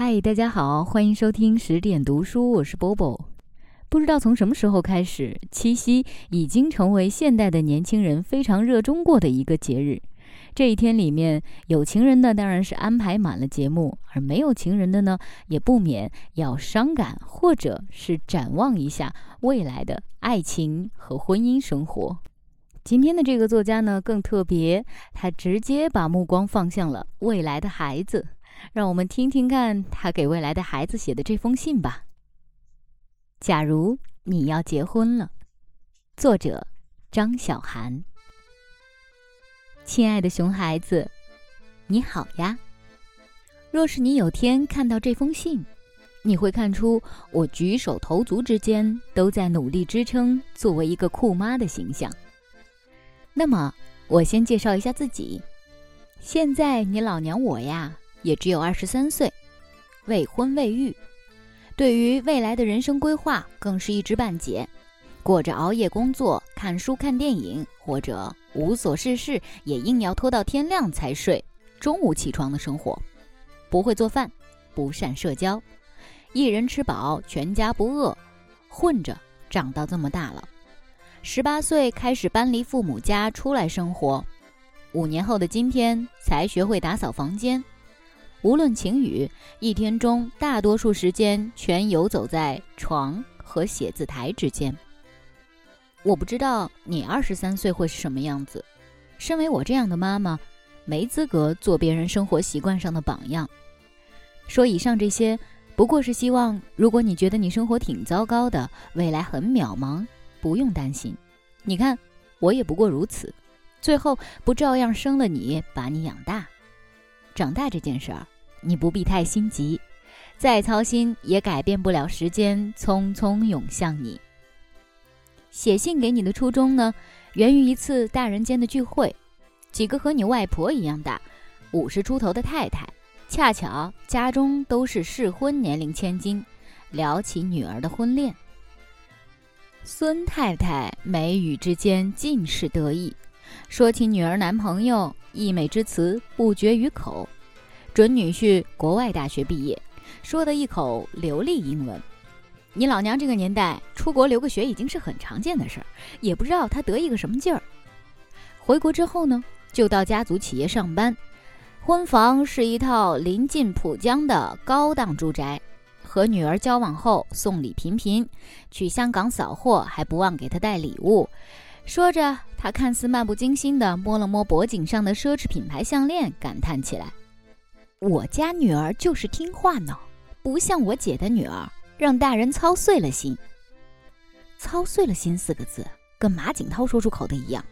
嗨，大家好，欢迎收听十点读书，我是波波。不知道从什么时候开始，七夕已经成为现代的年轻人非常热衷过的一个节日。这一天里面，有情人的当然是安排满了节目，而没有情人的呢，也不免要伤感，或者是展望一下未来的爱情和婚姻生活。今天的这个作家呢，更特别，他直接把目光放向了未来的孩子。让我们听听看他给未来的孩子写的这封信吧。假如你要结婚了，作者张小涵。亲爱的熊孩子，你好呀。若是你有天看到这封信，你会看出我举手投足之间都在努力支撑作为一个酷妈的形象。那么，我先介绍一下自己。现在你老娘我呀。也只有二十三岁，未婚未育，对于未来的人生规划更是一知半解，过着熬夜工作、看书、看电影，或者无所事事也硬要拖到天亮才睡，中午起床的生活。不会做饭，不善社交，一人吃饱全家不饿，混着长到这么大了。十八岁开始搬离父母家出来生活，五年后的今天才学会打扫房间。无论晴雨，一天中大多数时间全游走在床和写字台之间。我不知道你二十三岁会是什么样子。身为我这样的妈妈，没资格做别人生活习惯上的榜样。说以上这些，不过是希望，如果你觉得你生活挺糟糕的，未来很渺茫，不用担心。你看，我也不过如此。最后不照样生了你，把你养大？长大这件事儿，你不必太心急，再操心也改变不了时间匆匆涌向你。写信给你的初衷呢，源于一次大人间的聚会，几个和你外婆一样大，五十出头的太太，恰巧家中都是适婚年龄千金，聊起女儿的婚恋。孙太太眉宇之间尽是得意。说起女儿男朋友，溢美之词不绝于口。准女婿国外大学毕业，说的一口流利英文。你老娘这个年代出国留个学已经是很常见的事儿，也不知道他得意个什么劲儿。回国之后呢，就到家族企业上班。婚房是一套临近浦江的高档住宅。和女儿交往后，送礼频频，去香港扫货还不忘给她带礼物。说着。他看似漫不经心地摸了摸脖颈上的奢侈品牌项链，感叹起来：“我家女儿就是听话呢，不像我姐的女儿，让大人操碎了心。操碎了心四个字，跟马景涛说出口的一样。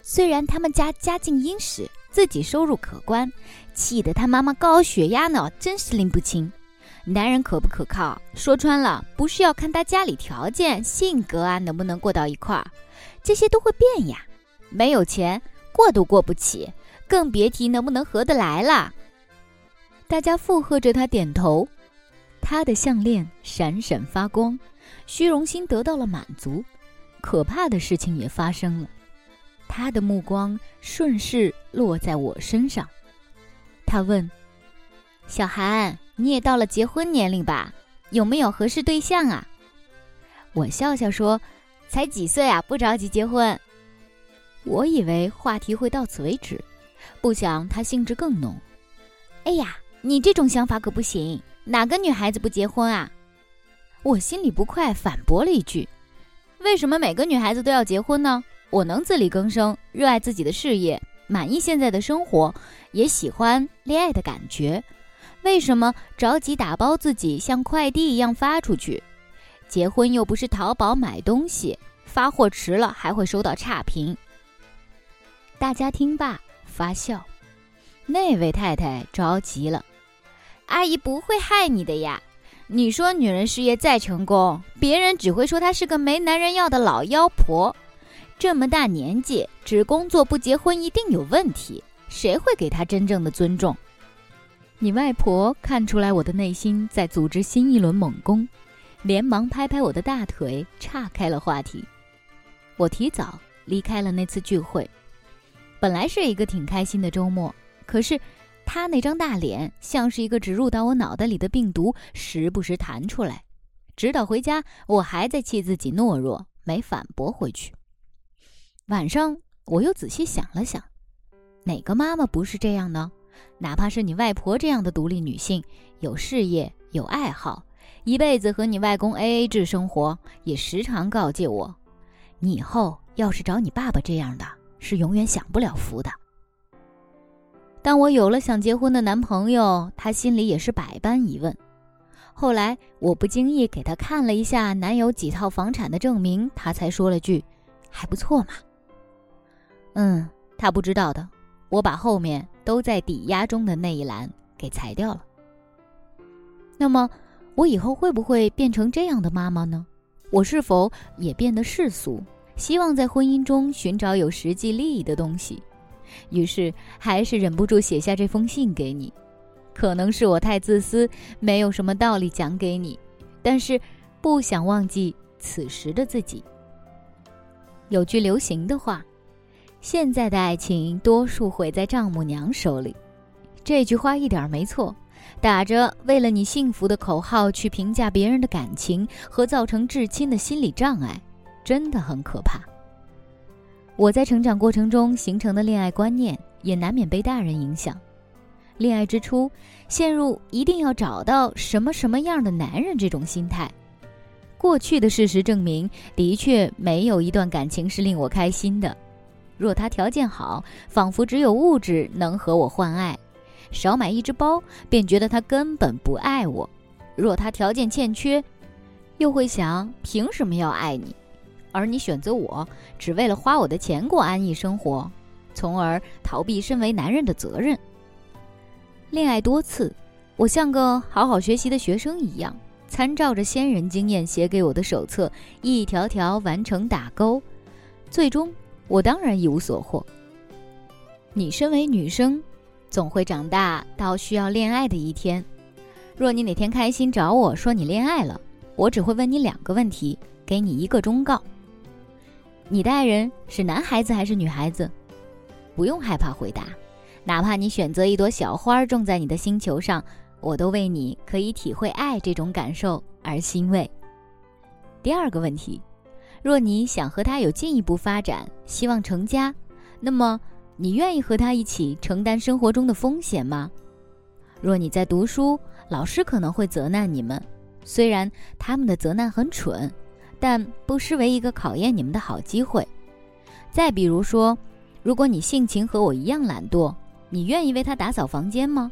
虽然他们家家境殷实，自己收入可观，气得他妈妈高血压呢，真是拎不清。男人可不可靠，说穿了，不是要看他家里条件、性格啊，能不能过到一块儿。”这些都会变呀，没有钱过都过不起，更别提能不能合得来了。大家附和着他点头，他的项链闪闪发光，虚荣心得到了满足。可怕的事情也发生了，他的目光顺势落在我身上。他问：“小韩，你也到了结婚年龄吧？有没有合适对象啊？”我笑笑说。才几岁啊，不着急结婚。我以为话题会到此为止，不想他兴致更浓。哎呀，你这种想法可不行，哪个女孩子不结婚啊？我心里不快，反驳了一句：“为什么每个女孩子都要结婚呢？我能自力更生，热爱自己的事业，满意现在的生活，也喜欢恋爱的感觉，为什么着急打包自己像快递一样发出去？”结婚又不是淘宝买东西，发货迟了还会收到差评。大家听罢发笑，那位太太着急了：“阿姨不会害你的呀！你说女人事业再成功，别人只会说她是个没男人要的老妖婆。这么大年纪只工作不结婚，一定有问题，谁会给她真正的尊重？”你外婆看出来我的内心在组织新一轮猛攻。连忙拍拍我的大腿，岔开了话题。我提早离开了那次聚会。本来是一个挺开心的周末，可是他那张大脸像是一个植入到我脑袋里的病毒，时不时弹出来。直到回家，我还在气自己懦弱，没反驳回去。晚上，我又仔细想了想，哪个妈妈不是这样呢？哪怕是你外婆这样的独立女性，有事业，有爱好，一辈子和你外公 A A 制生活，也时常告诫我：你以后要是找你爸爸这样的，是永远享不了福的。当我有了想结婚的男朋友，他心里也是百般疑问。后来我不经意给他看了一下男友几套房产的证明，他才说了句：“还不错嘛。”嗯，他不知道的，我把后面都在抵押中的那一栏给裁掉了。那么，我以后会不会变成这样的妈妈呢？我是否也变得世俗，希望在婚姻中寻找有实际利益的东西？于是，还是忍不住写下这封信给你。可能是我太自私，没有什么道理讲给你，但是不想忘记此时的自己。有句流行的话：“现在的爱情多数毁在丈母娘手里。”这句话一点没错。打着为了你幸福的口号去评价别人的感情和造成至亲的心理障碍，真的很可怕。我在成长过程中形成的恋爱观念，也难免被大人影响。恋爱之初，陷入一定要找到什么什么样的男人这种心态。过去的事实证明，的确没有一段感情是令我开心的。若他条件好，仿佛只有物质能和我换爱；少买一只包，便觉得他根本不爱我。若他条件欠缺，又会想凭什么要爱你？而你选择我，只为了花我的钱过安逸生活，从而逃避身为男人的责任。恋爱多次，我像个好好学习的学生一样，参照着先人经验写给我的手册，一条条完成打勾。最终，我当然一无所获。你身为女生，总会长大到需要恋爱的一天。若你哪天开心找我说你恋爱了，我只会问你两个问题，给你一个忠告。你的爱人是男孩子还是女孩子？不用害怕回答，哪怕你选择一朵小花种在你的星球上，我都为你可以体会爱这种感受而欣慰。第二个问题，若你想和他有进一步发展，希望成家，那么你愿意和他一起承担生活中的风险吗？若你在读书，老师可能会责难你们，虽然他们的责难很蠢。但不失为一个考验你们的好机会。再比如说，如果你性情和我一样懒惰，你愿意为他打扫房间吗？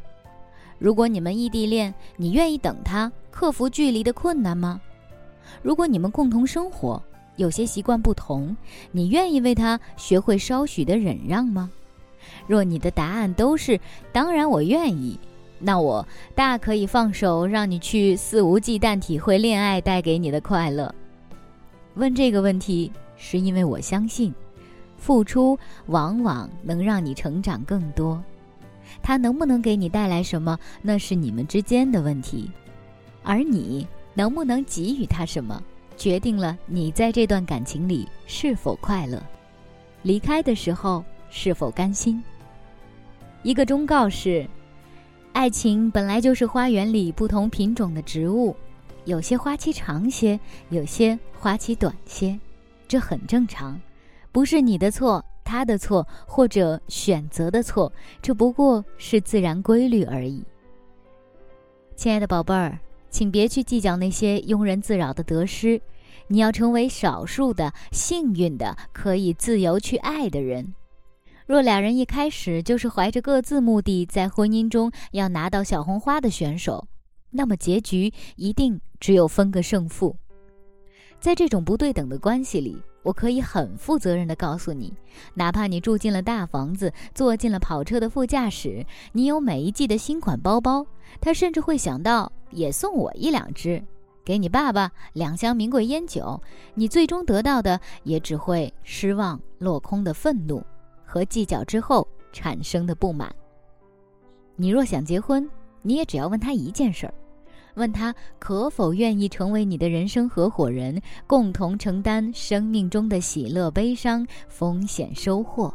如果你们异地恋，你愿意等他克服距离的困难吗？如果你们共同生活，有些习惯不同，你愿意为他学会稍许的忍让吗？若你的答案都是“当然我愿意”，那我大可以放手，让你去肆无忌惮体会恋爱带给你的快乐。问这个问题，是因为我相信，付出往往能让你成长更多。他能不能给你带来什么，那是你们之间的问题；而你能不能给予他什么，决定了你在这段感情里是否快乐，离开的时候是否甘心。一个忠告是：爱情本来就是花园里不同品种的植物。有些花期长些，有些花期短些，这很正常，不是你的错，他的错，或者选择的错，这不过是自然规律而已。亲爱的宝贝儿，请别去计较那些庸人自扰的得失，你要成为少数的幸运的可以自由去爱的人。若俩人一开始就是怀着各自目的，在婚姻中要拿到小红花的选手。那么结局一定只有分个胜负。在这种不对等的关系里，我可以很负责任地告诉你，哪怕你住进了大房子，坐进了跑车的副驾驶，你有每一季的新款包包，他甚至会想到也送我一两只，给你爸爸两箱名贵烟酒，你最终得到的也只会失望落空的愤怒和计较之后产生的不满。你若想结婚，你也只要问他一件事儿，问他可否愿意成为你的人生合伙人，共同承担生命中的喜乐、悲伤、风险、收获。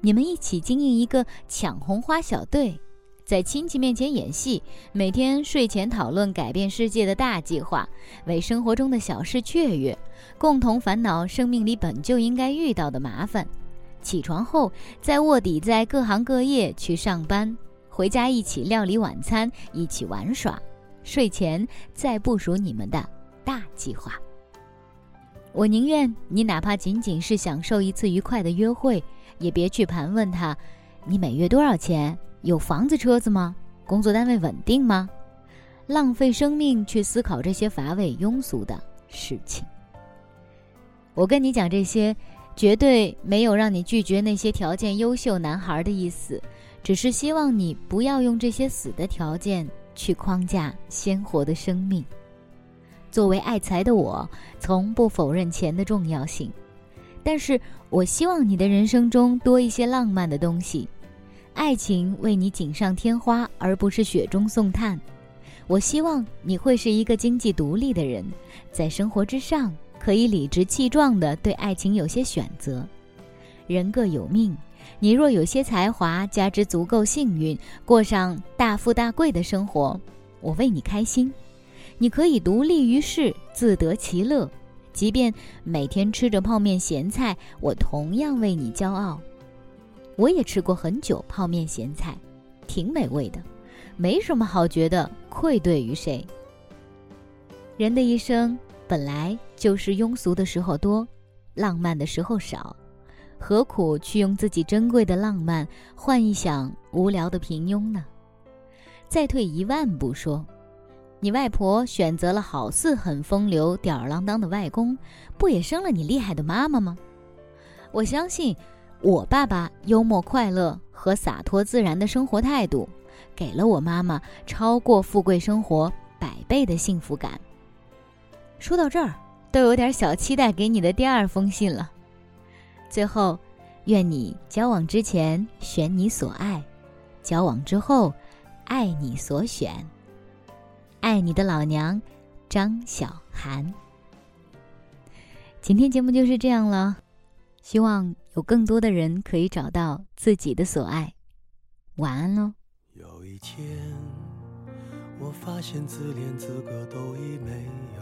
你们一起经营一个抢红花小队，在亲戚面前演戏，每天睡前讨论改变世界的大计划，为生活中的小事雀跃，共同烦恼生命里本就应该遇到的麻烦。起床后再卧底在各行各业去上班，回家一起料理晚餐，一起玩耍，睡前再部署你们的大计划。我宁愿你哪怕仅仅是享受一次愉快的约会，也别去盘问他，你每月多少钱，有房子车子吗？工作单位稳定吗？浪费生命去思考这些乏味庸俗的事情。我跟你讲这些，绝对没有让你拒绝那些条件优秀男孩的意思，只是希望你不要用这些死的条件去框架鲜活的生命。作为爱财的我，从不否认钱的重要性，但是我希望你的人生中多一些浪漫的东西，爱情为你锦上添花，而不是雪中送炭。我希望你会是一个经济独立的人，在生活之上可以理直气壮地对爱情有些选择。人各有命，你若有些才华，加之足够幸运，过上大富大贵的生活，我为你开心。你可以独立于世，自得其乐，即便每天吃着泡面咸菜，我同样为你骄傲。我也吃过很久泡面咸菜，挺美味的，没什么好觉得愧对于谁。人的一生本来就是庸俗的时候多，浪漫的时候少，何苦去用自己珍贵的浪漫换一想无聊的平庸呢？再退一万步说。你外婆选择了好似很风流、吊儿郎当的外公，不也生了你厉害的妈妈吗？我相信，我爸爸幽默、快乐和洒脱自然的生活态度，给了我妈妈超过富贵生活百倍的幸福感。说到这儿，都有点小期待给你的第二封信了。最后，愿你交往之前选你所爱，交往之后爱你所选。爱你的老娘，张小涵。今天节目就是这样了，希望有更多的人可以找到自己的所爱。晚安喽。有一天，我发现自怜资格都已没有，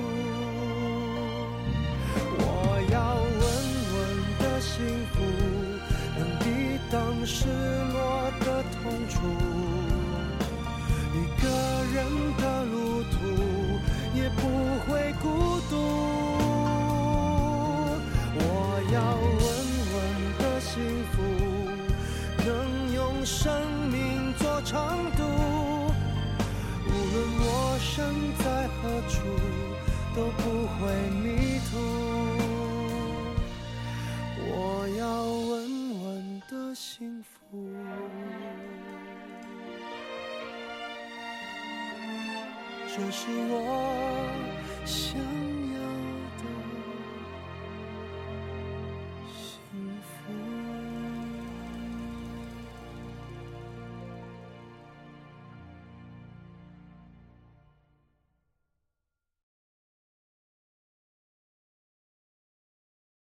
是这是我想要。